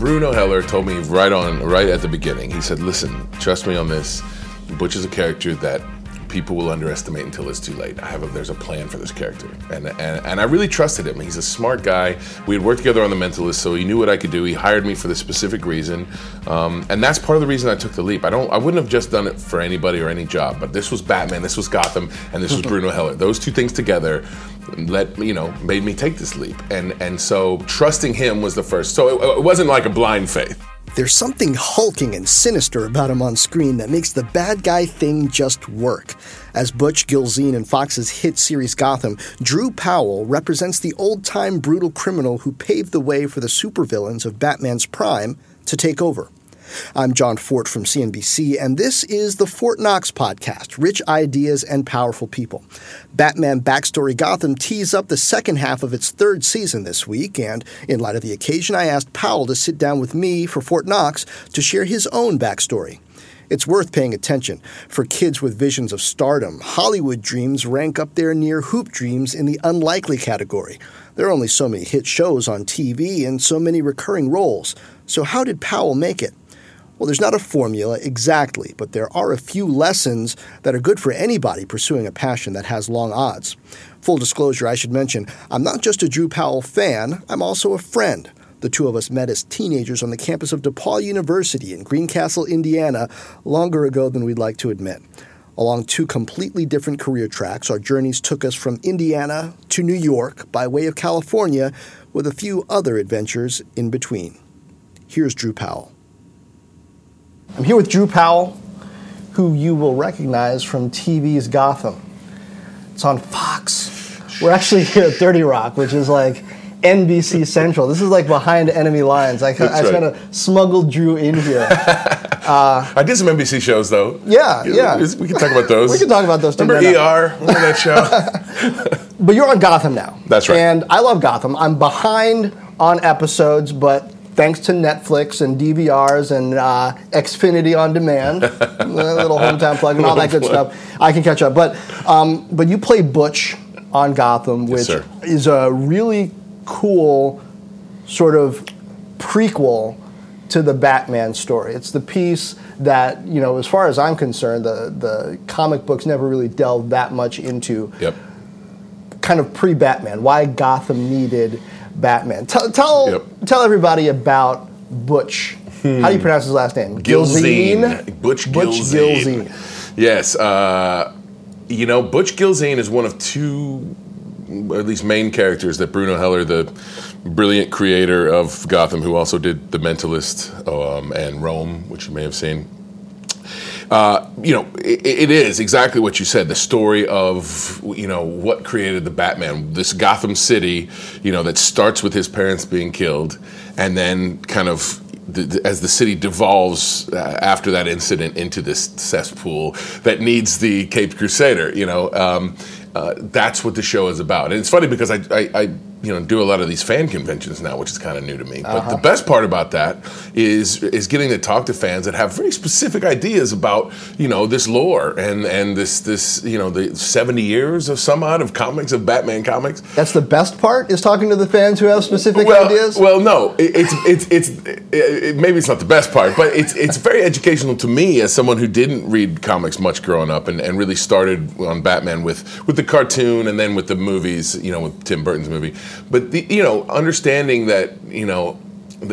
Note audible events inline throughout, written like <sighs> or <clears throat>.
Bruno Heller told me right on, right at the beginning. He said, "Listen, trust me on this. Butch is a character that people will underestimate until it's too late. I have a, there's a plan for this character, and, and and I really trusted him. He's a smart guy. We had worked together on The Mentalist, so he knew what I could do. He hired me for the specific reason, um, and that's part of the reason I took the leap. I don't, I wouldn't have just done it for anybody or any job, but this was Batman, this was Gotham, and this was <laughs> Bruno Heller. Those two things together let you know made me take this leap, and and so trusting him was the first. So it, it wasn't like a blind faith. There's something hulking and sinister about him on screen that makes the bad guy thing just work. As Butch Gilzean in Fox's hit series Gotham, Drew Powell represents the old time brutal criminal who paved the way for the supervillains of Batman's prime to take over. I'm Jon Fortt from CNBC, and this is the Fortt Knox podcast Rich Ideas and Powerful People. Batman Backstory Gotham tees up the second half of its third season this week, and in light of the occasion, I asked Powell to sit down with me for Fortt Knox to share his own backstory. It's worth paying attention. For kids with visions of stardom, Hollywood dreams rank up there near hoop dreams in the unlikely category. There are only so many hit shows on TV and so many recurring roles. So, how did Powell make it? Well, there's not a formula exactly, but there are a few lessons that are good for anybody pursuing a passion that has long odds. Full disclosure, I should mention, I'm not just a Drew Powell fan, I'm also a friend. The two of us met as teenagers on the campus of DePauw University in Greencastle, Indiana, longer ago than we'd like to admit. Along two completely different career tracks, our journeys took us from Indiana to New York by way of California, with a few other adventures in between. Here's Drew Powell. I'm here with Drew Powell, who you will recognize from TV's Gotham. It's on Fox. We're actually here at 30 Rock, which is like NBC Central. This is like behind enemy lines. I, I right. kind of smuggled Drew in here. <laughs> I did some NBC shows though. Yeah, yeah. We can talk about those. We can talk about those. too. Remember. ER? Remember that show? <laughs> But you're on Gotham now. That's right. And I love Gotham. I'm behind on episodes, but thanks to Netflix and DVRs and uh, Xfinity on demand, <laughs> a little hometown plug and all that good stuff, I can catch up. But um, but you play Butch on Gotham, which sir. is a really cool sort of prequel to the Batman story. It's the piece that, you know, as far as I'm concerned, the, the comic books never really delved that much into yep. kind of pre-Batman, why Gotham needed Batman. Tell tell, Yep. tell everybody about Butch. How do you pronounce his last name? Gilzean. Butch Butch Gilzean. Gilzean. Yes. Uh, you know, Butch Gilzean is one of two, or at least main characters that Bruno Heller, the brilliant creator of Gotham, who also did The Mentalist um, and Rome, which you may have seen. Uh, you know, it, it is exactly what you said. The story of you know what created the Batman, this Gotham City, you know, that starts with his parents being killed, and then kind of as the city devolves uh, after that incident into this cesspool that needs the Cape Crusader. You know, um, uh, that's what the show is about. And it's funny because I, I you know do a lot of these fan conventions now, which is kind of new to me. But the uh-huh. best part about that is is getting to talk to fans that have very specific ideas about you know this lore and and this this you know the seventy years of some odd of comics of Batman comics. That's the best part is talking to the fans who have specific Well, ideas. well, no, it, it's it's it's it, it- maybe it's not the best part, but it's it's very educational to me as someone who didn't read comics much growing up and, and really started on Batman with with the cartoon and then with the movies, you know, with Tim Burton's movie. But the, you know, understanding that you know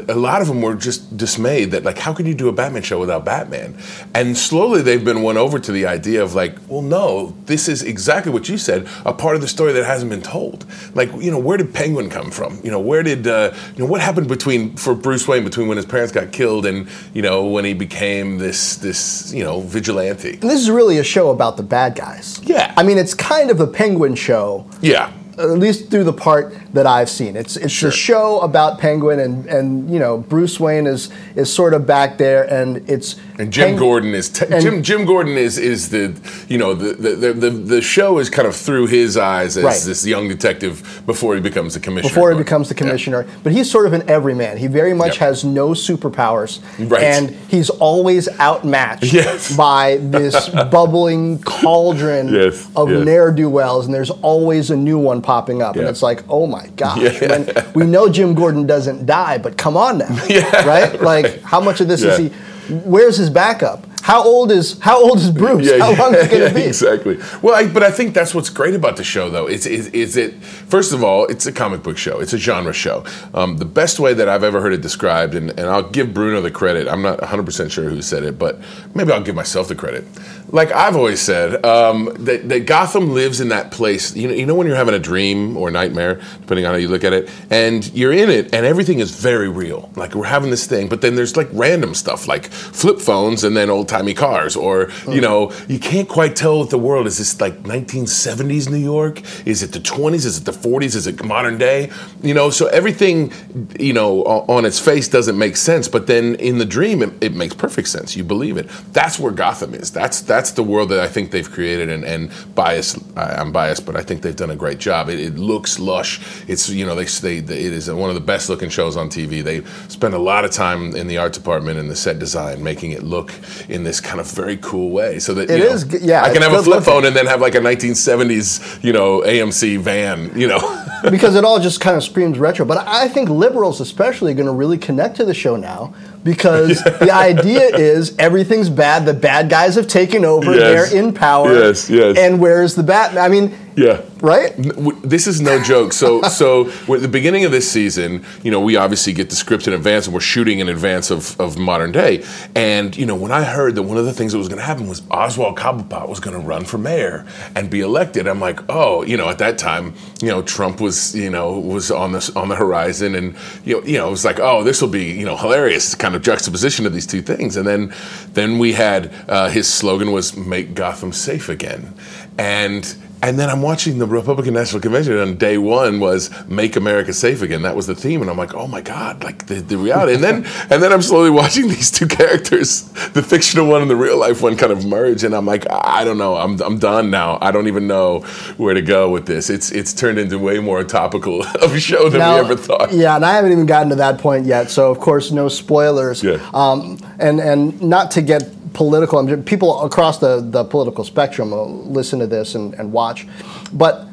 a lot of them were just dismayed that like how can you do a Batman show without Batman? And slowly they've been won over to the idea of like, well, no, this is exactly what you said, a part of the story that hasn't been told. Like, you know, where did Penguin come from? You know, where did uh, you know what happened between for Bruce Wayne between when his parents got killed and you know when he became this this you know vigilante? And this is really a show about the bad guys. Yeah. I mean, it's kind of a Penguin show. Yeah. At least through the part that I've seen. It's it's Sure. a show about Penguin and and you know Bruce Wayne is is sort of back there and it's And Jim Peng- Gordon is te- and- Jim. Jim Gordon is is the you know the the, the the show is kind of through his eyes as Right. this young detective before he becomes the commissioner. before he becomes the yeah. commissioner. But he's sort of an everyman. He very much Yep. has no superpowers, Right. and he's always outmatched <laughs> Yes. by this <laughs> bubbling cauldron Yes, of yes. ne'er do wells, and there's always a new one popping up, and it's like, oh my gosh! Yeah. We know Jim Gordon doesn't die, but come on now, <laughs> right? Like, how much of this is he? Where's his backup? How old is How old is Bruce? how long is it going <laughs> to be? exactly. Well, I, but I think that's what's great about the show, though. Is, is is it first of all, it's a comic book show. It's a genre show. Um, the best way that I've ever heard it described, and, and I'll give Bruno the credit. I'm not 100 percent sure who said it, but maybe I'll give myself the credit. Like I've always said, um, that, that Gotham lives in that place. You know, you know when you're having a dream or nightmare, depending on how you look at it, and you're in it, and everything is very real. Like we're having this thing, but then there's like random stuff, like flip phones, and then old timey cars, or you know, you can't quite tell what the world is. This like 1970s New York? Is it the 20s? Is it the 40s? Is it modern day? You know, so everything, you know, on its face doesn't make sense, but then in the dream, it, it makes perfect sense. You believe it. That's where Gotham is. That's that's the world that I think they've created. And, and biased, I, I'm biased, but I think they've done a great job. It, it looks lush. It's you know they they it is one of the best looking shows on TV. They spend a lot of time in the art department and the set design, making it look in this kind of very cool way, so that It know, is yeah, I can have a flip looking. phone and then have like a 1970s you know AMC van. You know, <laughs> because it all just kind of screams retro. But I think liberals, especially, are going to really connect to the show now because <laughs> the idea is everything's bad. The bad guys have taken over. Yes. They're in power. Yes, yes. And where's the Batman? I mean, yeah. right? This is no joke. So, <laughs> so at the beginning of this season, you know, we obviously get the script in advance, and we're shooting in advance of, of modern day. And you know, when I heard that one of the things that was going to happen was Oswald Cobblepot was going to run for mayor and be elected, I'm like, oh, you know, at that time, you know, Trump was, you know, was on the on the horizon, and you know, you know, it was like, oh, this will be, you know, hilarious kind of juxtaposition of these two things. And then, then we had uh, his slogan was "Make Gotham Safe Again," and. And then I'm watching the Republican National Convention on day one was "Make America Safe Again." That was the theme, and I'm like, "Oh my God!" Like the, the reality. And then <laughs> and then I'm slowly watching these two characters, the fictional one and the real life one, kind of merge, and I'm like, I don't know. I'm I'm done now. I don't even know where to go with this. It's it's turned into way more topical <laughs> of a show than we ever thought. Yeah, and I haven't even gotten to that point yet. So of course, no spoilers. Yeah. Um, and and not to get political. I'm just, people across the the political spectrum will listen to this and, and watch. But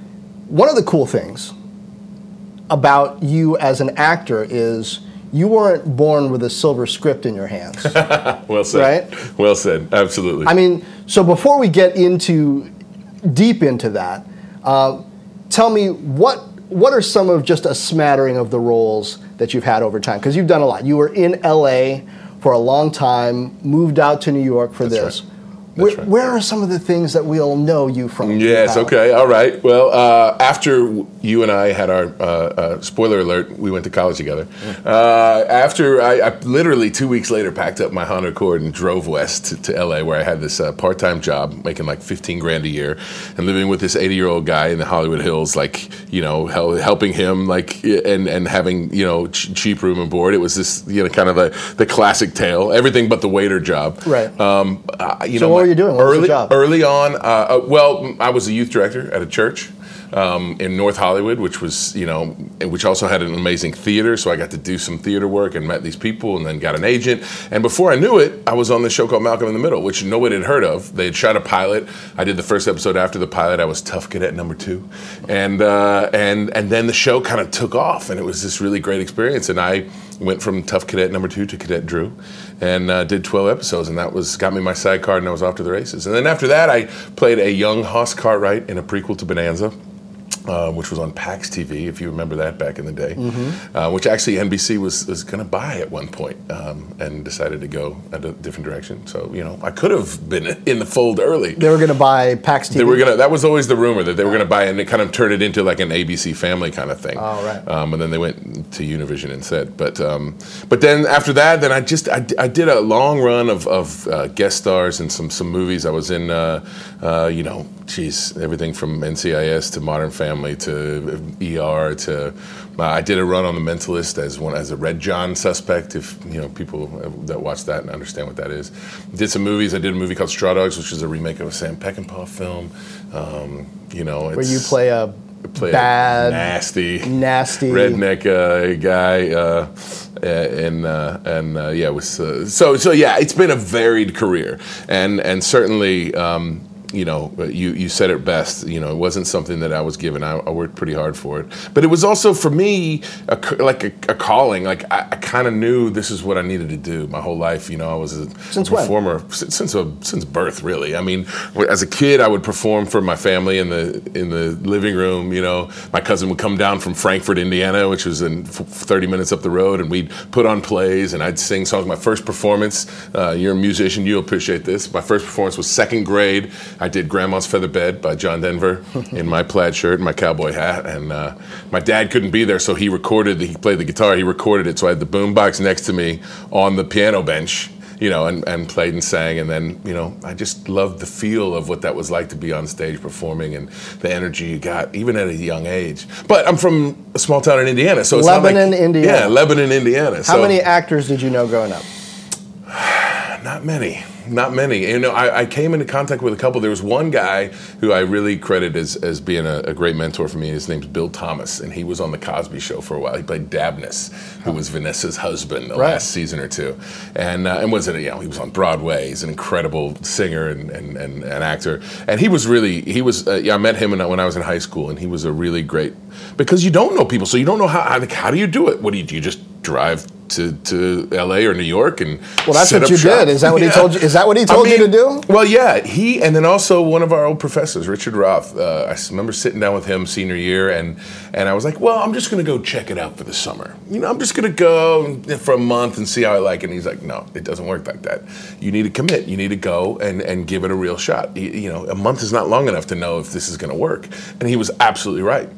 one of the cool things about you as an actor is you weren't born with a silver script in your hands. <laughs> Well said. Right? Well said. Absolutely. I mean, so before we get into deep into that, uh, tell me what what are some of just a smattering of the roles that you've had over time? Because you've done a lot. You were in L.A. for a long time, moved out to New York for That's this. right. Where, right. where are some of the things that we'll know you from? Yes. Okay. All right. Well, uh, after you and I had our uh, uh, spoiler alert, we went to college together. Uh, after I, I literally two weeks later packed up my Honda Accord and drove west to, to LA, where I had this uh, part-time job, making like 15 grand a year, and living with this 80-year-old guy in the Hollywood Hills, like you know, hel- helping him, like and and having you know ch- cheap room and board. It was this you know kind of a, the classic tale, everything but the waiter job. Right. Um, uh, you So know, what were you doing? What the early, job? Early on, uh, uh, well, I was a youth director at a church um, in North Hollywood, which was, you know, which also had an amazing theater. So I got to do some theater work and met these people, and then got an agent. And before I knew it, I was on this show called Malcolm in the Middle, which nobody had heard of. They had shot a pilot. I did the first episode after the pilot. I was tough cadet number two, and uh, and and then the show kind of took off, and it was this really great experience. And I went from tough cadet number two to cadet Drew, and uh, did 12 episodes, and that was got me my SAG card, and I was off to the races. And then after that, I played a young Hoss Cartwright in a prequel to Bonanza. Uh, which was on Pax TV, if you remember that back in the day, Mm-hmm. uh, which actually NBC was, was going to buy at one point, um, and decided to go a d- different direction. So you know, I could have been in the fold early. They were going to buy PAX TV. They were gonna. That was always the rumor that they were gonna buy, it and it kind of turned it into like an ABC Family kind of thing. Oh, right. Um, and then they went to Univision instead. But um, but then after that, then I just I, I did a long run of, of uh, guest stars in some some movies. I was in, uh, uh, you know, geez, everything from NCIS to Modern Family to ER to. I did a run on The Mentalist as one as a Red John suspect. If you know people that watch that and understand what that is, did some movies. I did a movie called Straw Dogs, which is a remake of a Sam Peckinpah film. Um, you know, where you play a play bad, nasty, nasty redneck uh, guy, uh, and uh, and uh, yeah, it was uh, so so yeah. It's been a varied career, and and certainly. Um, you know, you, you said it best. You know, it wasn't something that I was given. I, I worked pretty hard for it, but it was also for me a, like a, a calling. Like I, I kind of knew this is what I needed to do my whole life. You know, I was a Since when? performer since since, a, since birth, really. I mean, as a kid, I would perform for my family in the in the living room. You know, my cousin would come down from Frankfort, Indiana, which was in 30 minutes up the road, and we'd put on plays, and I'd sing songs. My first performance, uh, you're a musician, you'll appreciate this. My first performance was second grade. I did Grandma's Feather Bed by John Denver <laughs> in my plaid shirt and my cowboy hat, and uh, my dad couldn't be there, so he recorded. He played the guitar. He recorded it, so I had the boombox next to me on the piano bench you know, and, and played and sang. And then, you know, I just loved the feel of what that was like to be on stage performing and the energy you got, even at a young age. But I'm from a small town in Indiana, so it's Lebanon, like, Indiana. Yeah, Lebanon, Indiana. How so many actors did you know growing up? <sighs> Not many. Not many. You know, I, I came into contact with a couple. There was one guy who I really credit as, as being a, a great mentor for me. His name's Bill Thomas, and he was on the Cosby Show for a while. He played Dabnis, who was Vanessa's husband the Right. last season or two, and uh, and was it? You know, he was on Broadway. He's an incredible singer and and, and, and actor. And he was really he was. Uh, yeah, I met him when I, when I was in high school, and he was a really great because you don't know people, so you don't know how how, how do you do it. What do you do? You just drive to, to L.A. or New York and Well, that's what you shop. did. Is that what he told you? Is that what he I told you to do? Well, yeah, he and then also one of our old professors, Richard Roth. Uh, I remember sitting down with him senior year, and and I was like, well, I'm just going to go check it out for the summer. You know, I'm just going to go for a month and see how I like it. And he's like, no, it doesn't work like that. You need to commit. You need to go and and give it a real shot. You, you know, a month is not long enough to know if this is going to work. And he was absolutely right.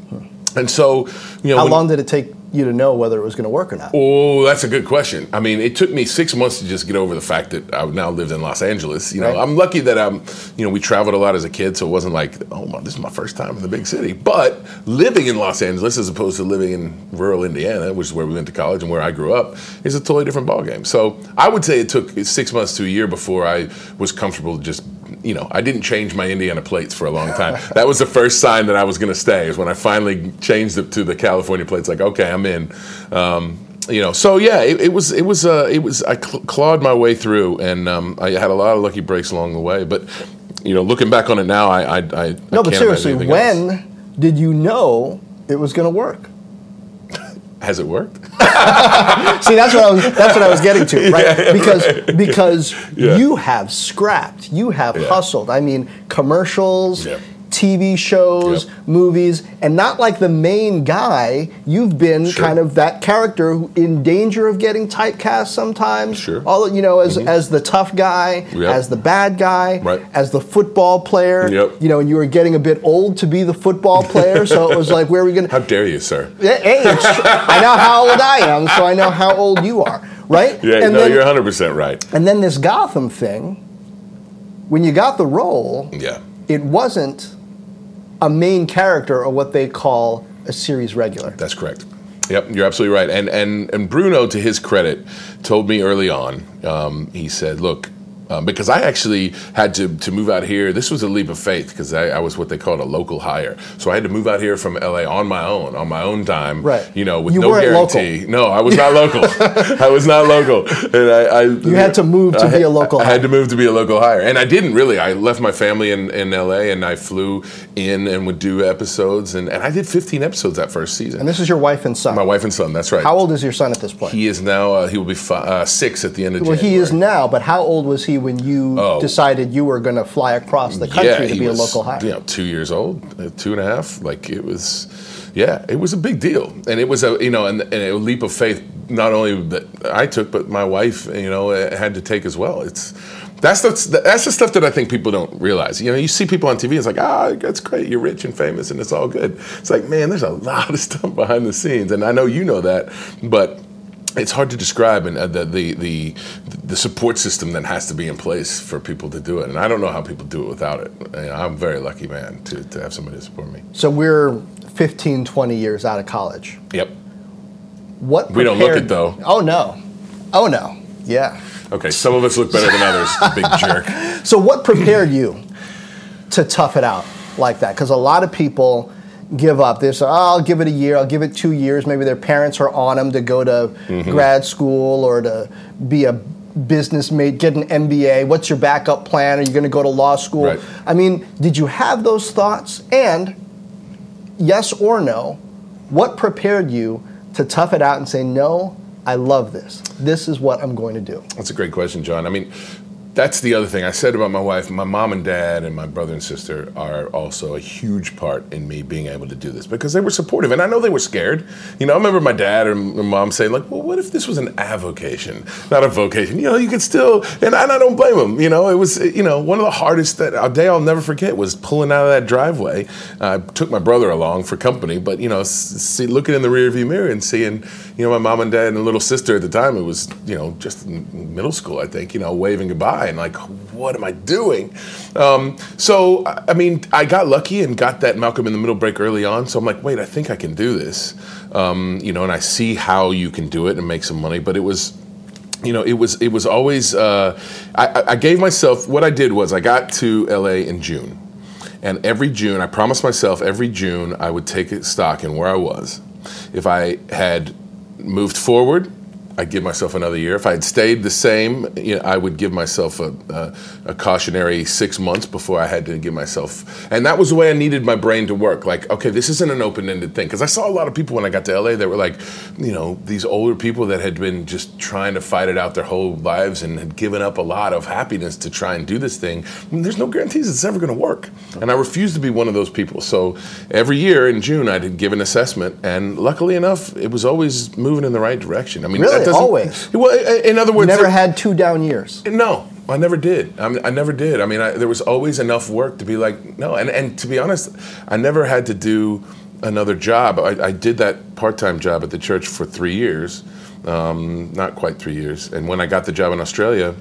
And so, you know, How when- long did it take you to know whether it was going to work or not? Oh, that's a good question. I mean, it took me six months to just get over the fact that I now lived in Los Angeles. You know, Right. I'm lucky that I'm, you know, we traveled a lot as a kid, so it wasn't like, oh, my, this is my first time in the big city. But living in Los Angeles as opposed to living in rural Indiana, which is where we went to college and where I grew up, is a totally different ballgame. So I would say it took six months to a year before I was comfortable just. You know, I didn't change my Indiana plates for a long time. that was the first sign that I was going to stay. Is when I finally changed it to the California plates. Like, okay, I'm in. Um, you know, so yeah, it, it was it was uh, it was I cl- clawed my way through, and um, I had a lot of lucky breaks along the way. But you know, looking back on it now, I I, I No, I but seriously, when else. did you know it was going to work? Has it worked? <laughs> See, that's what I was. That's what I was getting to, <laughs> right? because <laughs> because Yeah. you have scrapped, you have Yeah. hustled. I mean, commercials. TV shows, Yep. movies, and not like the main guy. You've been Sure. kind of that character who- in danger of getting typecast sometimes. Sure. All you know, as mm-hmm. as the tough guy, Yep. as the bad guy, Right. as the football player. Yep. You know, and you were getting a bit old to be the football player, so it was like, where are we going <laughs> to? How dare you, sir? Hey, <laughs> I know how old I am, so I know how old you are, right? Yeah, and no, then, you're 100 percent right. and then this Gotham thing, when you got the role, Yeah, it wasn't a main character or what they call a series regular. that's correct. Yep, you're absolutely right. And and and Bruno, to his credit, told me early on. Um, he said, "Look." Um, because I actually had to, to move out here. This was a leap of faith because I, I was what they called a local hire. So I had to move out here from LA on my own, on my own time. Right. You know, with You no weren't local. guarantee. No, I was not local. <laughs> I was not local, and I. I you had to move to I be a local I had to move to be a local hire, and I didn't really. I left my family in, in LA, and I flew in and would do episodes, and, and I did 15 episodes that first season. And this is your wife and son. my wife and son. That's right. How old is your son at this point? He is now. Uh, he will be fi- uh, six at the end of well, January. he is now, but how old was he when you Oh. decided you were going to fly across the country to be was, a local hire. You know, two years old, uh, two and a half. Like it was, yeah, it was a big deal, and it was a you know, and, and a leap of faith not only that I took, but my wife, you know, uh, had to take as well. It's that's the that's the stuff that I think people don't realize. You know, you see people on TV, it's like, ah, that's great, you're rich and famous, and it's all good. It's like, man, there's a lot of <laughs> stuff behind the scenes, and I know you know that, but it's hard to describe and uh, the, the the the support system that has to be in place for people to do it and i don't know how people do it without it And i'm a very lucky man to, to have somebody to support me So we're 15, 20 years out of college. yep What We don't look it, though. Oh no, oh no, yeah. okay some of us look better than others big <laughs> jerk So what prepared you to tough it out like that? Because a lot of people give up. They say, oh, "I'll give it a year. I'll give it two years." Maybe their parents are on them to go to Mm-hmm. grad school or to be a business mate, get an MBA. What's your backup plan? Are you going to go to law school? Right. I mean, did you have those thoughts? And yes or no, what prepared you to tough it out and say, "No, I love this. This is what I'm going to do." That's a great question, John. I mean, that's the other thing I said about my wife. My mom and dad and my brother and sister are also a huge part in me being able to do this because they were supportive, and I know they were scared. You know, I remember my dad and my mom saying, like, "Well, what if this was an avocation, not a vocation? You know, you could still." And I, and I don't blame them. You know, it was you know one of the hardest that a day I'll never forget was pulling out of that driveway. I took my brother along for company, but you know, see, looking in the rearview mirror and seeing, you know, my mom and dad and little sister at the time, it was you know just middle school, I think, you know, waving goodbye and like, what am I doing? Um, so I mean, I got lucky and got that Malcolm in the Middle break early on. So I'm like, wait, I think I can do this. Um, you know, and I see how you can do it and make some money. But it was you know, it was it was always. Uh, I, I- gave myself what I did was I got to LA in June, and every June I promised myself every June I would take stock in where I was. If I had moved forward, I'd give myself another year. If I had stayed the same, you know, I would give myself a, a, a cautionary six months before I had to give myself. And that was the way I needed my brain to work. Like, okay, this isn't an open ended thing. Because I saw a lot of people when I got to LA that were like, you know, these older people that had been just trying to fight it out their whole lives and had given up a lot of happiness to try and do this thing. And there's no guarantees it's ever going to work. And I refused to be one of those people. So every year in June, I'd give an assessment. And luckily enough, it was always moving in the right direction. I mean, Really? Doesn't- Always? Well, in other words, Never there- had two down years. no, I never did. I, mean, I never did. I mean, I, there was always enough work to be like, no. And, and to be honest, I never had to do another job. I, I did that part time job at the church for three years, um, not quite three years. And when I got the job in Australia,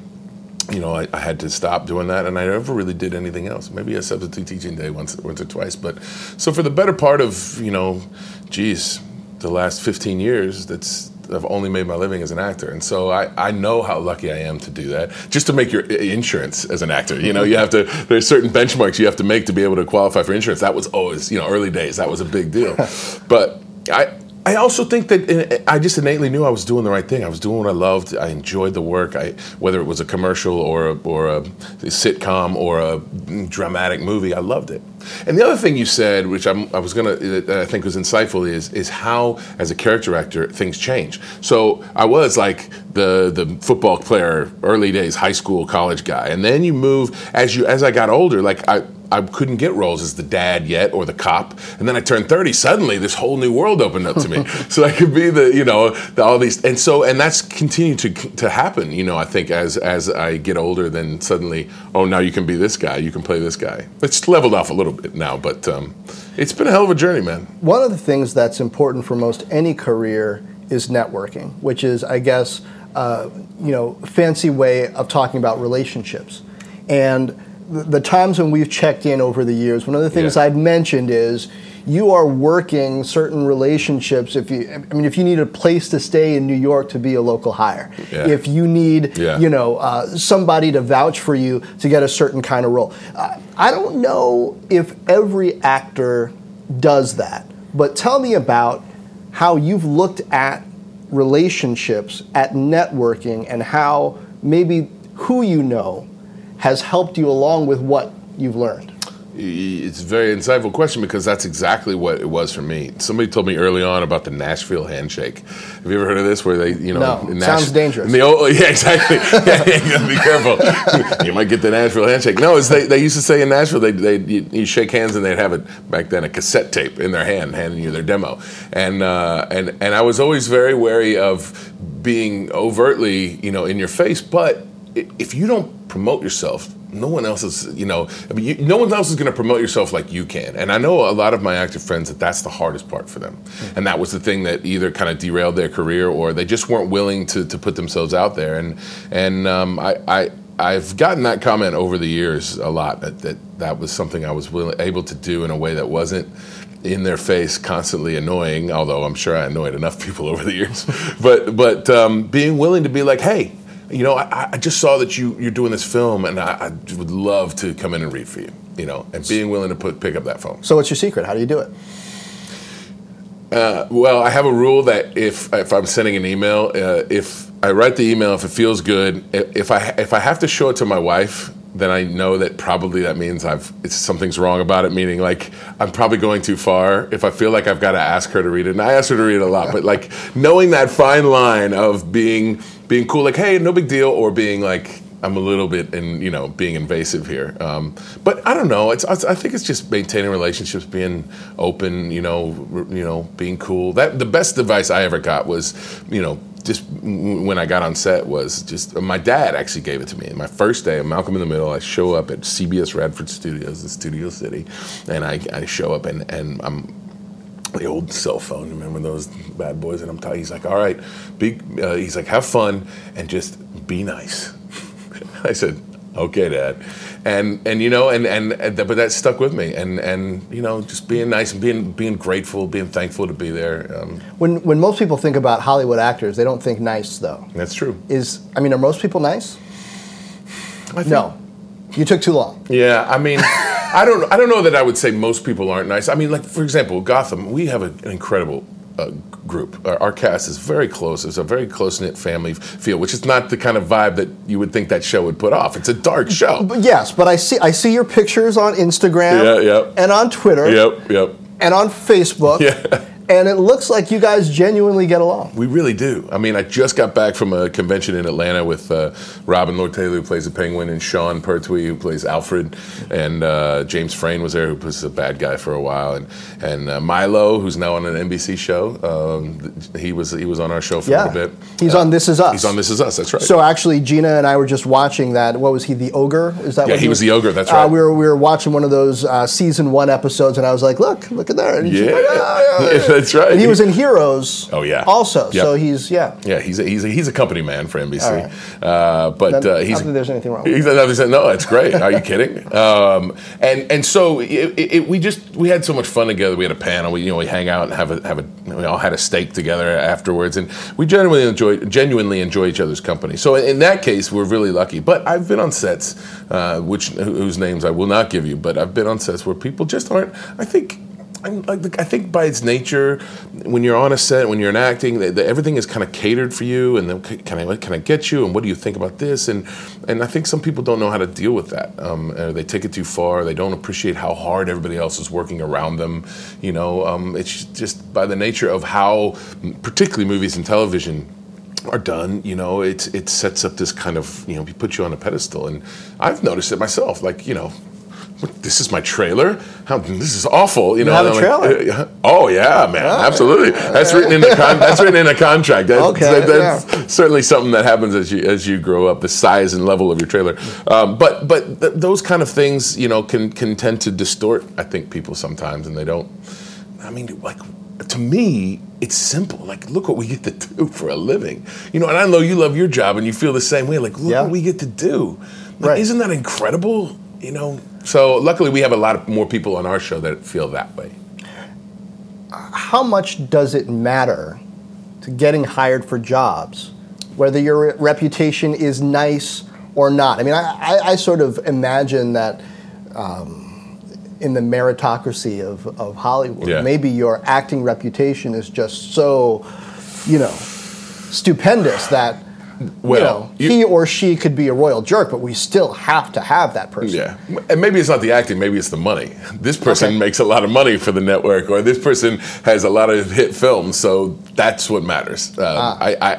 you know, I, I had to stop doing that, and I never really did anything else. Maybe a substitute teaching day once, once or twice. But so for the better part of, you know, geez, the last 15 years, that's I've only made my living as an actor, and so I, I know how lucky I am to do that. Just to make your insurance as an actor, you know, you have to. There's certain benchmarks you have to make to be able to qualify for insurance. That was always, you know, early days. That was a big deal. <laughs> but I. I also think that uh, I just innately knew I was doing the right thing. I was doing what I loved. I enjoyed the work. I, whether it was a commercial or a, or a sitcom or a dramatic movie, I loved it. And the other thing you said, which I'm, I was gonna, that I think was insightful, is is how as a character actor things change. So I was like the the football player, early days, high school, college guy, and then you move as you as I got older. Like I I couldn't get roles as the dad yet or the cop, and then I turned thirty. Suddenly, this whole new world opened up to me. <laughs> so I could be the you know the, all these, and so and that's continued to to happen. You know, I think as as I get older, then suddenly, oh, now you can be this guy, you can play this guy. It's leveled off a little bit now, but um, it's been a hell of a journey, man. One of the things that's important for most any career is networking, which is, I guess, uh, you know, fancy way of talking about relationships. And the, times when we've checked in over the years, one of the things Yeah. I'd mentioned is you are working certain relationships. If you, I mean, if you need a place to stay in New York to be a local hire, Yeah. if you need, Yeah. you know, uh, somebody to vouch for you to get a certain kind of role. Uh, I don't know if every actor does that, but tell me about how you've looked at relationships, at networking, and how maybe who you know has helped you along with what you've learned. it's a very insightful question because that's exactly what it was for me. Somebody told me early on about the Nashville handshake. Have you ever heard of this? Where they, you know, No. in Sounds dangerous. in the old, yeah, exactly. <laughs> yeah, you gotta be careful. <laughs> you might get the Nashville handshake. No, it's they, they used to say in Nashville they they you, you shake hands and they'd have it back then a cassette tape in their hand, handing you their demo. And uh, and and I was always very wary of being overtly, you know, in your face. But if you don't promote yourself, no one else is, you know, I mean, you, no one else is going to promote yourself like you can. And I know a lot of my active friends that that's the hardest part for them. And that was the thing that either kind of derailed their career or they just weren't willing to, to put themselves out there. And, and um, I, I, I've gotten that comment over the years a lot that that, that was something I was willing, able to do in a way that wasn't in their face, constantly annoying. Although I'm sure I annoyed enough people over the years, <laughs> but but um, being willing to be like, hey, you know, I, I just saw that you you're doing this film, and I, I would love to come in and read for you. You know, and being willing to put pick up that phone. So what's your secret? How do you do it? Well, I have a rule that if if I'm sending an email, uh, if I write the email, if it feels good, if I if I have to show it to my wife, then I know that probably that means I've it's something's wrong about it. Meaning, like I'm probably going too far. If I feel like I've got to ask her to read it, and I ask her to read it a lot, but like knowing that fine line of being being cool, like hey, no big deal, or being like. I'm a little bit in, you know, being invasive here, um, but I don't know. It's, I think it's just maintaining relationships, being open, you know, you know, being cool. That the best advice I ever got was, you know, just when I got on set was just my dad actually gave it to me. My first day, Malcolm in the Middle, I show up at CBS Radford Studios in Studio City, and I, I show up and and I'm the old cell phone. Remember those bad boys? And I'm telling. He's like, all right, be. Uh, he's like, have fun and just be nice. <laughs> I said, okay, Dad. And and you know, and and, and th- but that stuck with me. And and you know, just being nice and being being grateful, being thankful to be there. Um, When when most people think about Hollywood actors, they don't think nice though. that's true. Is I mean, are most people nice? I think- No. You took too long. Yeah, I mean, I don't, I don't know that I would say most people aren't nice. I mean, like for example, Gotham, we have a, an incredible uh, group. Our, our cast is very close. It's a very close knit family feel, which is not the kind of vibe that you would think that show would put off. It's a dark show. But yes, but I see I see your pictures on Instagram Yeah, yeah. and on Twitter Yep, yep. and on Facebook. <laughs> Yeah. And it looks like you guys genuinely get along. We really do. I mean, I just got back from a convention in Atlanta with uh, Robin Lord Taylor, who plays the Penguin, and Sean Pertwee, who plays Alfred, and uh, James Frain was there, who was a bad guy for a while, and and uh, Milo, who's now on an NBC show. Um, he was he was on our show for a little bit. He's Uh, on This Is Us. He's on This Is Us. That's right. So actually, Gina and I were just watching that. What was he? The ogre? Is that? Yeah, what he was the ogre, that's Uh, right. we were we were watching one of those uh, season one episodes, and I was like, "Look, look at there!" And she's yeah, like, "Ah, yeah, yeah." That's right. And he was in Heroes. Oh, yeah. Also, Yep. so he's yeah. Yeah, he's a, he's a, he's a company man for NBC. Right. Uh, but Then uh, he's there's anything wrong with He's another no, it's great. Are you kidding? <laughs> Um, and and so it, it- we just we had so much fun together. We had a panel. We you know we hang out and have a have a we all had a steak together afterwards, and we genuinely enjoy genuinely enjoy each other's company. So in that case, we're really lucky. But I've been on sets, uh, which whose names I will not give you, but I've been on sets where people just aren't. I think. I, think by its nature, when you're on a set, when you're in acting, that, that everything is kind of catered for you, and then can I can I get you, and what do you think about this, and and I think some people don't know how to deal with that. Um, they take it too far. They don't appreciate how hard everybody else is working around them. You know, um, it's just by the nature of how, particularly movies and television, are done, you know, it it sets up this kind of you know, put you on a pedestal, and I've noticed it myself. Like you know, this is my trailer. How this is awful. You, know, have a I'm like, "Uh, oh yeah, man, absolutely. That's written in the con- that's written in a contract. That's, Okay, that- that's yeah. certainly something that happens as you as you grow up. The size and level of your trailer, um, but but th- those kind of things, you know, can can tend to distort. I think people sometimes, and they don't. I mean, like to me, it's simple. Like, look what we get to do for a living. You know, and I know you love your job, and you feel the same way. Like, look Yeah. what we get to do. Like, Right. Isn't that incredible? You know. So luckily, we have a lot of more people on our show that feel that way. How much does it matter to getting hired for jobs, whether your reputation is nice or not? I mean, I, I, I sort of imagine that um, in the meritocracy of, of Hollywood, Yeah. maybe your acting reputation is just so, you know, stupendous that Well, you know, you- he or she could be a royal jerk, but we still have to have that person. Yeah, and maybe it's not the acting, maybe it's the money. This person Okay. makes a lot of money for the network, or this person has a lot of hit films, so that's what matters. Um, Ah. I, I,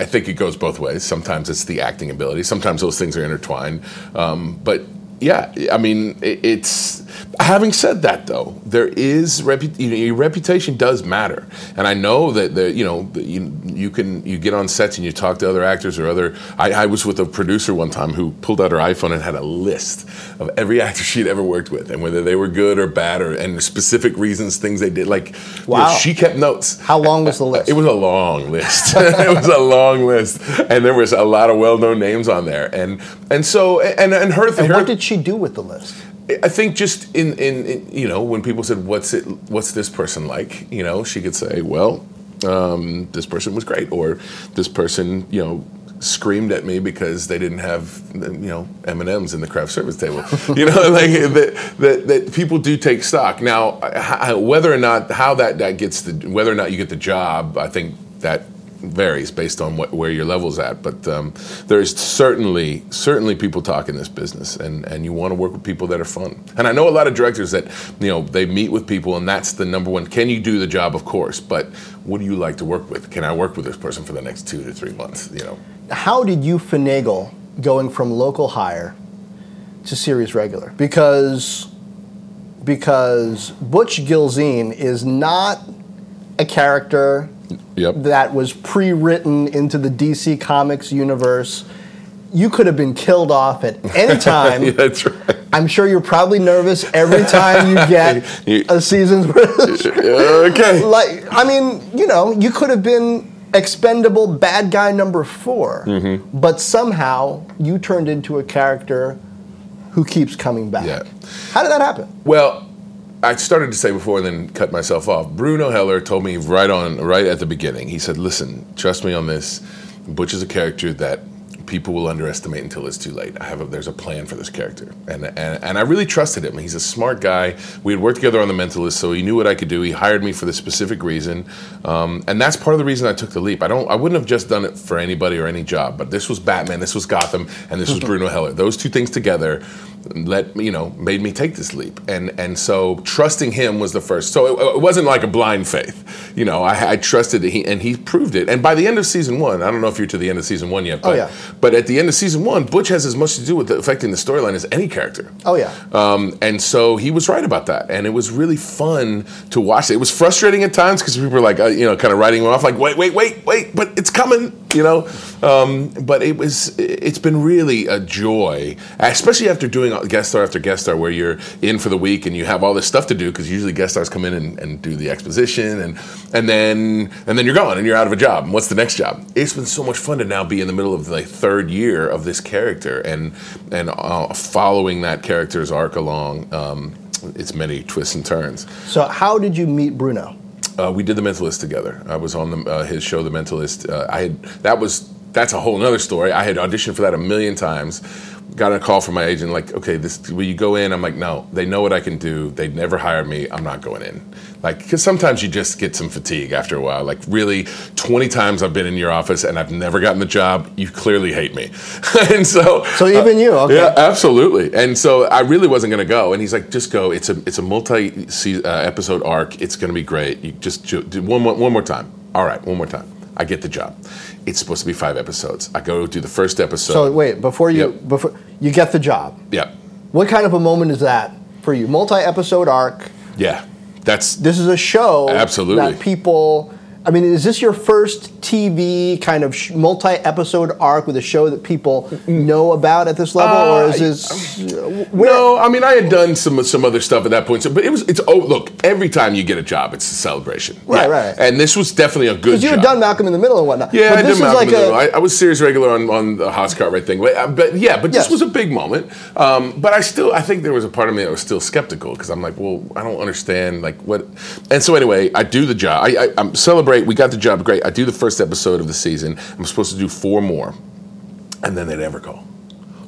I think it goes both ways. Sometimes it's the acting ability. Sometimes those things are intertwined. Um, but yeah, I mean, it, it's. Having said that, though, there is repu- you know, your reputation does matter, and I know that the you know you, you can you get on sets and you talk to other actors or other. I, I was with a producer one time who pulled out her iPhone and had a list of every <laughs> actor she'd ever worked with and whether they were good or bad or and specific reasons, things they did. Like, you know, she kept notes. How long was the list? It was a long list. <laughs> <laughs> it was a long list, and there was a lot of well-known names on there. And and so and and her. and her what did she do with the list? I think just in, in, in you know when people said what's it what's this person like? You know she could say well um, this person was great or this person you know screamed at me because they didn't have you know M and M's in the craft service table. <laughs> You know like that, that that people do take stock. Now whether or not how that that gets the whether or not you get the job I think that varies based on what, where your level's at. But um, there's certainly certainly people talk in this business, and, and you want to work with people that are fun. And I know a lot of directors that you know they meet with people, and that's the number one. Can you do the job? Of course, but what do you like to work with? Can I work with this person for the next two to three months? You know. How did you finagle going from local hire to series regular? Because because Butch Gilzean is not a character Yep. that was pre-written into the DC Comics universe. You could have been killed off at <laughs> any time. yeah, that's right. I'm sure you're probably nervous every time you get <laughs> You- a season's <laughs> worth okay. Like, I mean, you know, you could have been expendable bad guy number 4 Mm-hmm. but somehow you turned into a character who keeps coming back. Yeah. How did that happen? Well, I started to say before and then cut myself off. Bruno Heller told me right on, right at the beginning. He said, "Listen, trust me on this. Butch is a character that people will underestimate until it's too late. I have a, there's a plan for this character, and, and and I really trusted him. He's a smart guy. We had worked together on The Mentalist, so he knew what I could do. He hired me for the specific reason, um, and that's part of the reason I took the leap. I don't, I wouldn't have just done it for anybody or any job, but this was Batman, this was Gotham, and this was <laughs> Bruno Heller. Those two things together let you know made me take this leap. And and so trusting him was the first. So it, it wasn't like a blind faith. You know I, I trusted that he and he proved it. And by the end of season one I don't know if you're to the end of season one yet but yeah. but at the end of season one Butch has as much to do with the, affecting the storyline as any character. Oh yeah. um, and so he was right about that, and it was really fun to watch. It, it was frustrating at times because people were like, uh, you know, kind of writing him off, like, wait, wait, wait, wait, but it's coming, you know. Um, but it was, it's been really a joy, especially after doing guest star after guest star, where you're in for the week and you have all this stuff to do because usually guest stars come in and, and do the exposition, and and then and then you're gone and you're out of a job. And what's the next job? It's been so much fun to now be in the middle of the third year of this character and and uh, following that character's arc along um, its many twists and turns. So how did you meet Bruno? Uh, we did The Mentalist together. I was on the, uh, his show, The Mentalist. Uh, I had that was that's a whole other story. I had auditioned for that a million times. Got a call from my agent, like, okay, this will you go in? I'm like, no, they know what I can do. They never hired me. I'm not going in. Like, because sometimes you just get some fatigue after a while. Like, really, 20 times I've been in your office and I've never gotten the job. You clearly hate me, <laughs> and so So even you, okay. yeah, absolutely. And so I really wasn't going to go. And he's like, just go. It's a it's a multi uh, episode arc. It's going to be great. You just do one more one more time. All right, one more time. I get the job. It's supposed to be five episodes. I go do the first episode. So wait, before you Yep. before you get the job, yeah, what kind of a moment is that for you? Multi-episode arc. yeah. That's This is a show Absolutely. that people. I mean, is this your first TV kind of sh- multi-episode arc with a show that people know about at this level, or is this? where- No, I mean I had done some some other stuff at that point, so, but it was it's oh look every time you get a job, it's a celebration, Right, right. And this was definitely a good. Because you had done Malcolm in the Middle and whatnot. Yeah, but I this did Malcolm like in the Middle. a. I, I was series regular on, on the Hoss Cartwright thing, but, uh, but yeah, but Yes. this was a big moment. Um, but I still, I think there was a part of me that was still skeptical because I'm like, well, I don't understand like what. And so anyway, I do the job. I, I I'm celebrate. We got the job. Great. I do the first episode of the season. I'm supposed to do four more, and then they never call.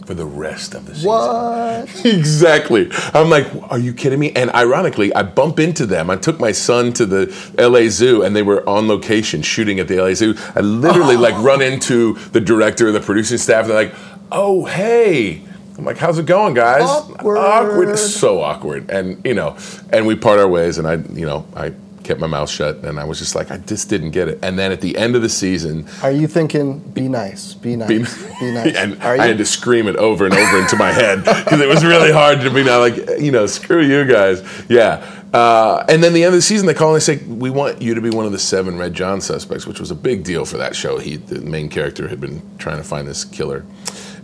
for the rest of the season. What? <laughs> exactly. I'm like, are you kidding me? And ironically, I bump into them. I took my son to the LA Zoo, and they were on location shooting at the LA Zoo. I literally like <laughs> run into the director, and the producing staff. And they're like, oh hey. I'm like, how's it going, guys? Awkward. Awkward. So awkward. And you know, and we part our ways, and I, you know, I kept my mouth shut, and I was just like, I just didn't get it. And then at the end of the season, Are you thinking, be nice, be nice, be, nice? <laughs> and? I had to scream it over and over into my head because it was really hard to be not like, you know, screw you guys. Yeah. Uh, and then the end of the season, they call and they say, "We want you to be one of the seven Red John suspects," which was a big deal for that show. He, the main character, had been trying to find this killer,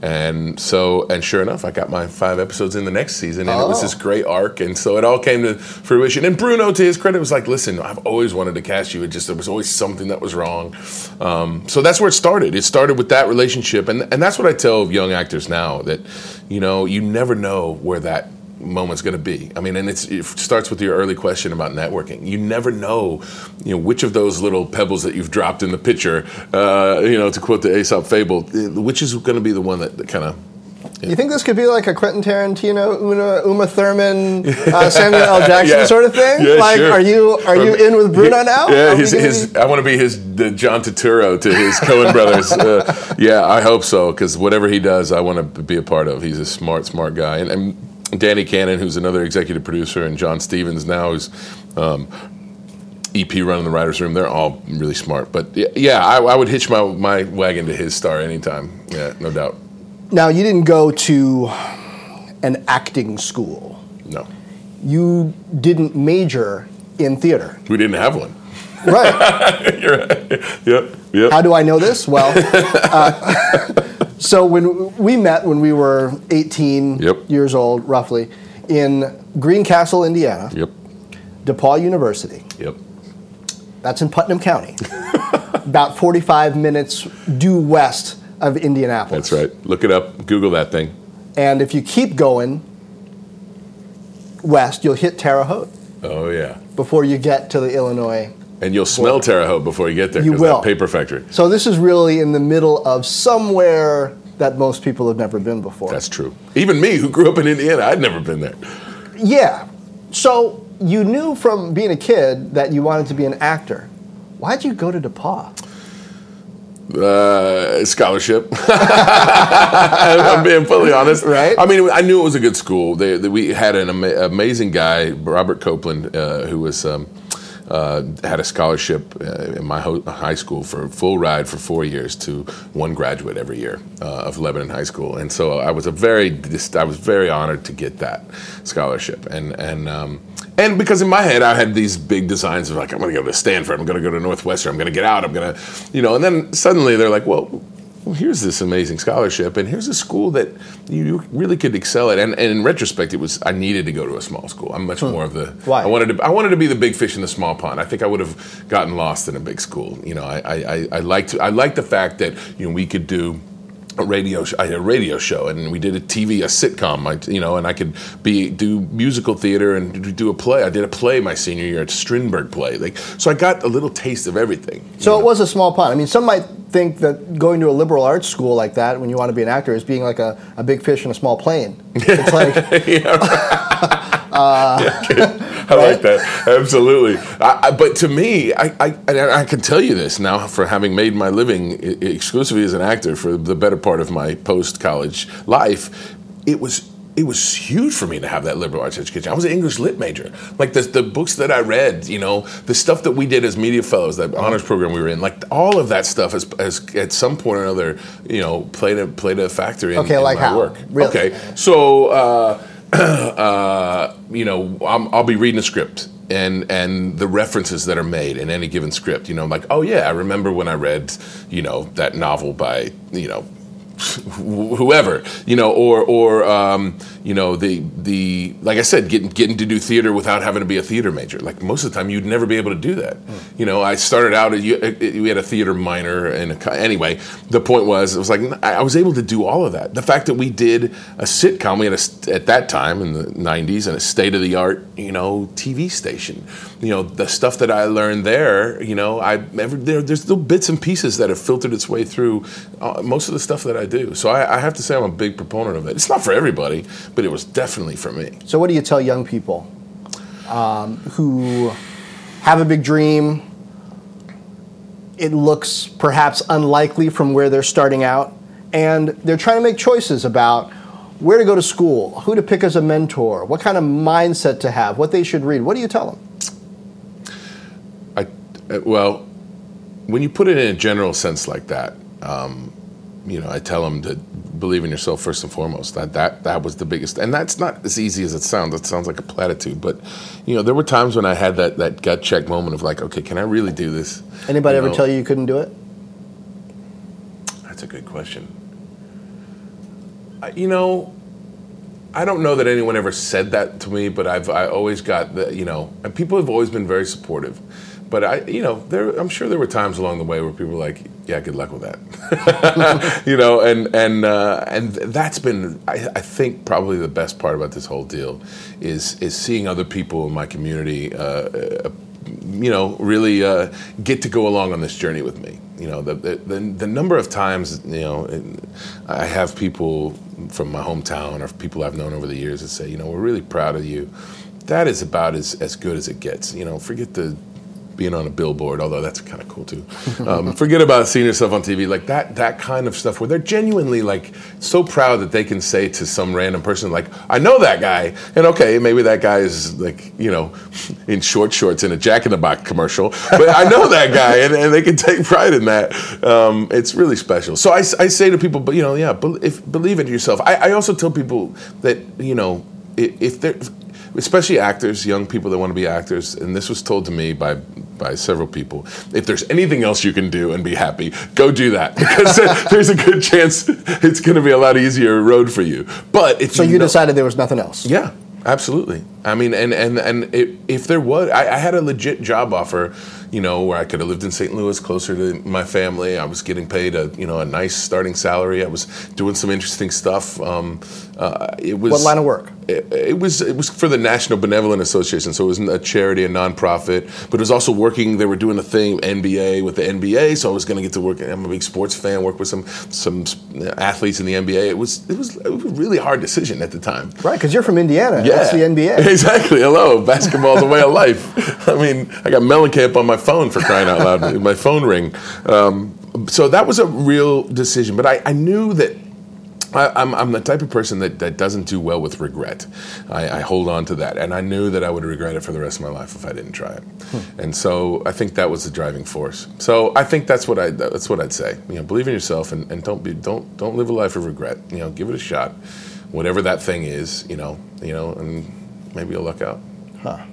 and so, and sure enough, I got my five episodes in the next season, and it was Oh. this great arc, and so it all came to fruition. And Bruno, to his credit, was like, "Listen, I've always wanted to cast you. It just there was always something that was wrong." Um, so that's where it started. It started with that relationship, and and that's what I tell young actors now that, you know, you never know where that moment's going to be. I mean, and it's, it starts with your early question about networking. You never know, you know, which of those little pebbles that you've dropped in the pitcher, uh, you know, to quote the Aesop fable, which is going to be the one that, that kind of You think this could be like a Quentin Tarantino, Una, Uma Thurman, uh, <laughs> Samuel L. Jackson Yeah. sort of thing? Yeah, like, sure. are you are you in with Bruno now? Yeah, his, his, be- I want to be his the John Turturro to his Coen brothers. Uh, yeah, I hope so because whatever he does, I want to be a part of. He's a smart, smart guy, and, and Danny Cannon, who's another executive producer, and John Stephens now, who's um, EP running the writers' room. They're all really smart. But yeah, yeah I, I would hitch my my wagon to his star anytime. Yeah, no doubt. now you didn't go to an acting school. No, You didn't major in theater, we didn't have one. right? <laughs> You're right. Yep. Yep. How do I know this? Well, <laughs> uh, so when we met when we were 18 Yep. years old, roughly, in Greencastle, Indiana, Yep. DePauw University. Yep. That's in Putnam County, <laughs> about 45 minutes due west of Indianapolis. That's right. Look it up. Google that thing. And if you keep going west, you'll hit Terre Haute Oh yeah. before you get to the Illinois. And you'll smell Terre Haute before you get there. You will. That paper factory. So this is really in the middle of somewhere that most people have never been before. That's true. Even me, who grew up in Indiana, I'd never been there. Yeah. So you knew from being a kid that you wanted to be an actor. Why'd you go to DePauw? Uh, scholarship. <laughs> <laughs> I'm being fully honest. Right. I mean, I knew it was a good school. They, they- we had an ama- amazing guy, Robert Copeland, uh, who was. Um, uh, had a scholarship uh, in my ho- high school for full ride for four years to one graduate every year uh, of Lebanon High School, and so I was a very I was very honored to get that scholarship, and and um, and because in my head I had these big designs of like I'm going to go to Stanford, I'm going to go to Northwestern, I'm going to get out, I'm going to, you know, and then suddenly they're like, well, well, here's this amazing scholarship, and here's a school that you really could excel at. And, and in retrospect, it was I needed to go to a small school. I'm much hmm. more of the Why? I wanted to I wanted to be the big fish in the small pond. I think I would have gotten lost in a big school. You know, I I, I, I liked I liked the fact that you know we could do a radio sh- I had a radio show and we did a TV a sitcom I, you know and I could be do musical theater and do- do a play I did a play my senior year at Strindberg play like so I got a little taste of everything So you it was a small pond. I mean, some might think that going to a liberal arts school like that when you want to be an actor is being like a, a big fish in a small plane. It's like, <laughs> <laughs> <laughs> <laughs> I like that. Absolutely. I, I, but to me, I, I, and I can tell you this now for having made my living exclusively as an actor for the better part of my post college life, it was. It was huge for me to have that liberal arts education. I was an English lit major. Like the, the books that I read, you know, the stuff that we did as media fellows, that honors program we were in, like all of that stuff has, has at some point or another, you know, played a played a factor in, Okay, in like my how? work. Really? Okay, so uh, <clears throat> uh, you know, I'm, I'll be reading a script and and the references that are made in any given script. You know, I'm like, oh yeah, I remember when I read, you know, that novel by, you know. Wh- Whoever you know, or or um, you know the the like I said, getting getting to do theater without having to be a theater major. Like most of the time, you'd never be able to do that. You know, I started out. We had a theater minor, and a, anyway, the point was, it was like I I was able to do all of that. The fact that we did a sitcom, we had a, at that time in the '90s, and a state of the art, you know, TV station. You know, the stuff that I learned there, you know, I ever there, there's little bits and pieces that have filtered its way through uh, most of the stuff that I I do. So I, I have to say I'm a big proponent of it. It's not for everybody, but it was definitely for me. So, what do you tell young people um, who have a big dream? It looks perhaps unlikely from where they're starting out, and they're trying to make choices about where to go to school, who to pick as a mentor, what kind of mindset to have, what they should read. What do you tell them? I well, when you put it in a general sense like that, um, you know, I tell them to believe in yourself first and foremost. That that that was the biggest, and that's not as easy as it sounds. It sounds like a platitude, but you know, there were times when I had that that gut check moment of like, okay, can I really do this? Anybody You ever know, tell you you couldn't do it? That's a good question. I- You know, I don't know that anyone ever said that to me, but I've I always got the you know, and people have always been very supportive. But I, you know, there I'm sure there were times along the way where people were like, "Yeah, good luck with that," <laughs> <laughs> you know, and and uh, and that's been I, I think probably the best part about this whole deal is is seeing other people in my community. Uh, uh, you know, really uh, get to go along on this journey with me. You know, the the, the, the number of times you know I have people from my hometown or people I've known over the years that say, you know, we're really proud of you. That is about as, as good as it gets. You know, forget the being on a billboard, although that's kind of cool too. Um, <laughs> forget about seeing yourself on TV, like that that kind of stuff where they're genuinely like so proud that they can say to some random person like, "I know that guy," and okay, maybe that guy is like you know <laughs> in short shorts in a Jack in the Box commercial, but I know that guy, and, and they can take pride in that. Um, it's really special. So I say to people, but you know, yeah, if believe in yourself. I, I also tell people that you know if they're especially actors, young people that want to be actors, and this was told to me by by several people. If there's anything else you can do and be happy, go do that <laughs> because there's a good chance it's going to be a lot easier road for you. But if So you know- decided there was nothing else. yeah, absolutely. I mean, and and and if, if there was, I, I had a legit job offer, you know, where I could have lived in St. Louis, closer to my family. I was getting paid a you know a nice starting salary. I was doing some interesting stuff. Um, uh, it was What line of work? It, it was it was for the National Benevolent Association, so it was a charity, a nonprofit, but it was also working. They were doing a thing NBA with the NBA, so I was going to get to work. I'm a big sports fan. Work with some some athletes in the NBA. It was it was, it was a really hard decision at the time. Right, because you're from Indiana. That's the NBA. <laughs> Exactly. Hello, basketball's a way of life. <laughs> I mean, I got Mellencamp on my phone for crying out loud. <laughs> my phone ring. Um, so that was a real decision. But I, I knew that. I, I'm, I'm the type of person that, that doesn't do well with regret. I, I hold on to that, and I knew that I would regret it for the rest of my life if I didn't try it. And so I think that was the driving force. So I think that's what I that's what I'd say. You know, believe in yourself and, and don't be don't don't live a life of regret. You know, give it a shot, whatever that thing is. You know, you know, and maybe you'll luck out. Huh.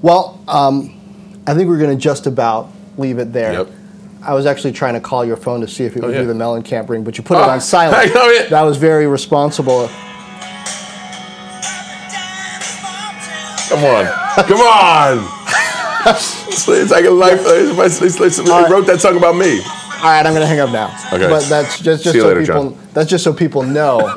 Well, um, I think we're going to just about leave it there. Yep. I was actually trying to call your phone to see if it would yeah. do the Mellencamp ring, but you put it <laughs> Oh, on silent. I know it. That was very responsible. Come on, come on. it's, like a life. It's, it's, it's, they wrote that song about me. All right, I'm going to hang up now. Okay. But that's just, just so later, people. Jon. That's just so people know <laughs>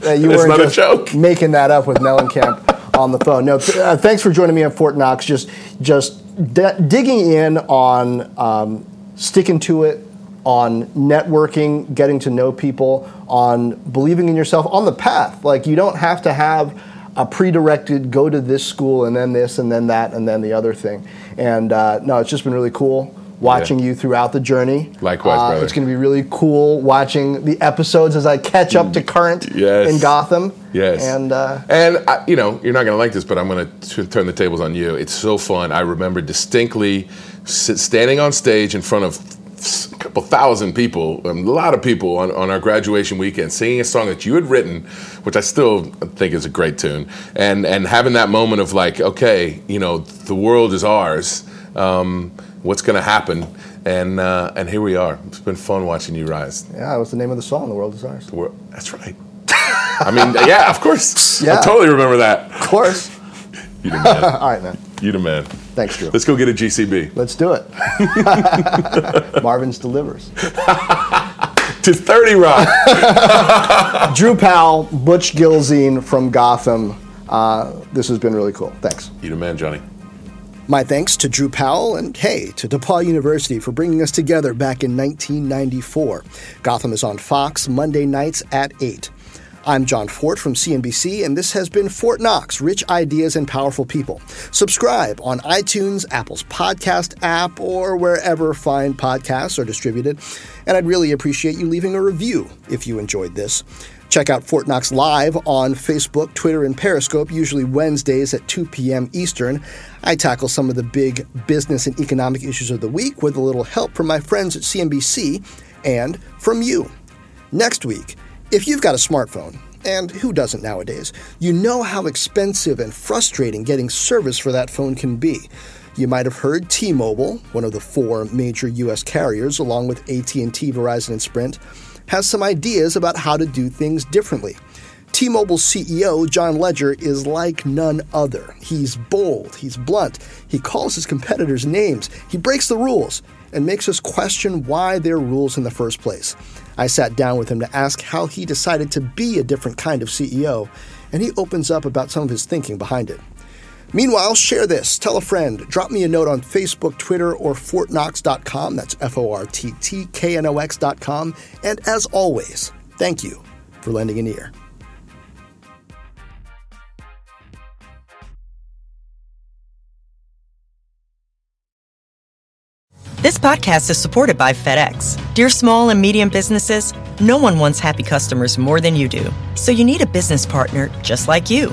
that you weren't just joke. making that up with Mellencamp on the phone. No, th- uh, thanks for joining me at Fortt Knox. Just just d- digging in on um, sticking to it, on networking, getting to know people, on believing in yourself, on the path. Like you don't have to have a pre-directed go to this school and then this and then that and then the other thing. And uh, no, it's just been really cool watching Yeah. you throughout the journey. Likewise, Uh, brother. It's going to be really cool watching the episodes as I catch up to current Yes. in Gotham. Yes. And uh, And I, you know, you're not going to like this, but I'm going to turn the tables on you. It's so fun. I remember distinctly standing on stage in front of a couple thousand people, a lot of people on, on our graduation weekend, singing a song that you had written, which I still think is a great tune, and and having that moment of like, okay, you know, the world is ours. Um, what's going to happen? And uh, and here we are. It's been fun watching you rise. yeah, that was the name of the song, The World Is Ours. The world- That's right. <laughs> I mean, yeah, of course. Yeah. I totally remember that. Of course. <laughs> You the man. <laughs> All right, man. You the man. Thanks, Drew. Let's go get a GCB. Let's do it. Marvin's delivers. To 30 Rock. Drew Powell, Butch Gilzean from Gotham. Uh, this has been really cool. Thanks. you the man, Johnny. My thanks to Drew Powell and, hey, to DePauw University for bringing us together back in 1994. Gotham is on Fox Monday nights at 8. I'm Jon Fortt from CNBC, and this has been Fortt Knox Rich Ideas and Powerful People. Subscribe on iTunes, Apple's podcast app, or wherever fine podcasts are distributed. And I'd really appreciate you leaving a review if you enjoyed this. Check out Fortt Knox Live on Facebook, Twitter, and Periscope, usually Wednesdays at 2 p.m. Eastern. I tackle some of the big business and economic issues of the week with a little help from my friends at CNBC and from you. Next week, if you've got a smartphone, and who doesn't nowadays, you know how expensive and frustrating getting service for that phone can be. You might have heard T-Mobile, one of the four major US carriers along with AT&T, Verizon and Sprint, has some ideas about how to do things differently. T-Mobile's CEO, John Legere is like none other. He's bold, he's blunt, he calls his competitors names, he breaks the rules, and makes us question why they're rules in the first place. I sat down with him to ask how he decided to be a different kind of CEO, and he opens up about some of his thinking behind it. Meanwhile, share this, tell a friend, drop me a note on Facebook, Twitter, or forttknox.com. That's F O R T T K N O X.com. And as always, thank you for lending an ear. This podcast is supported by FedEx. Dear small and medium businesses, no one wants happy customers more than you do. So you need a business partner just like you.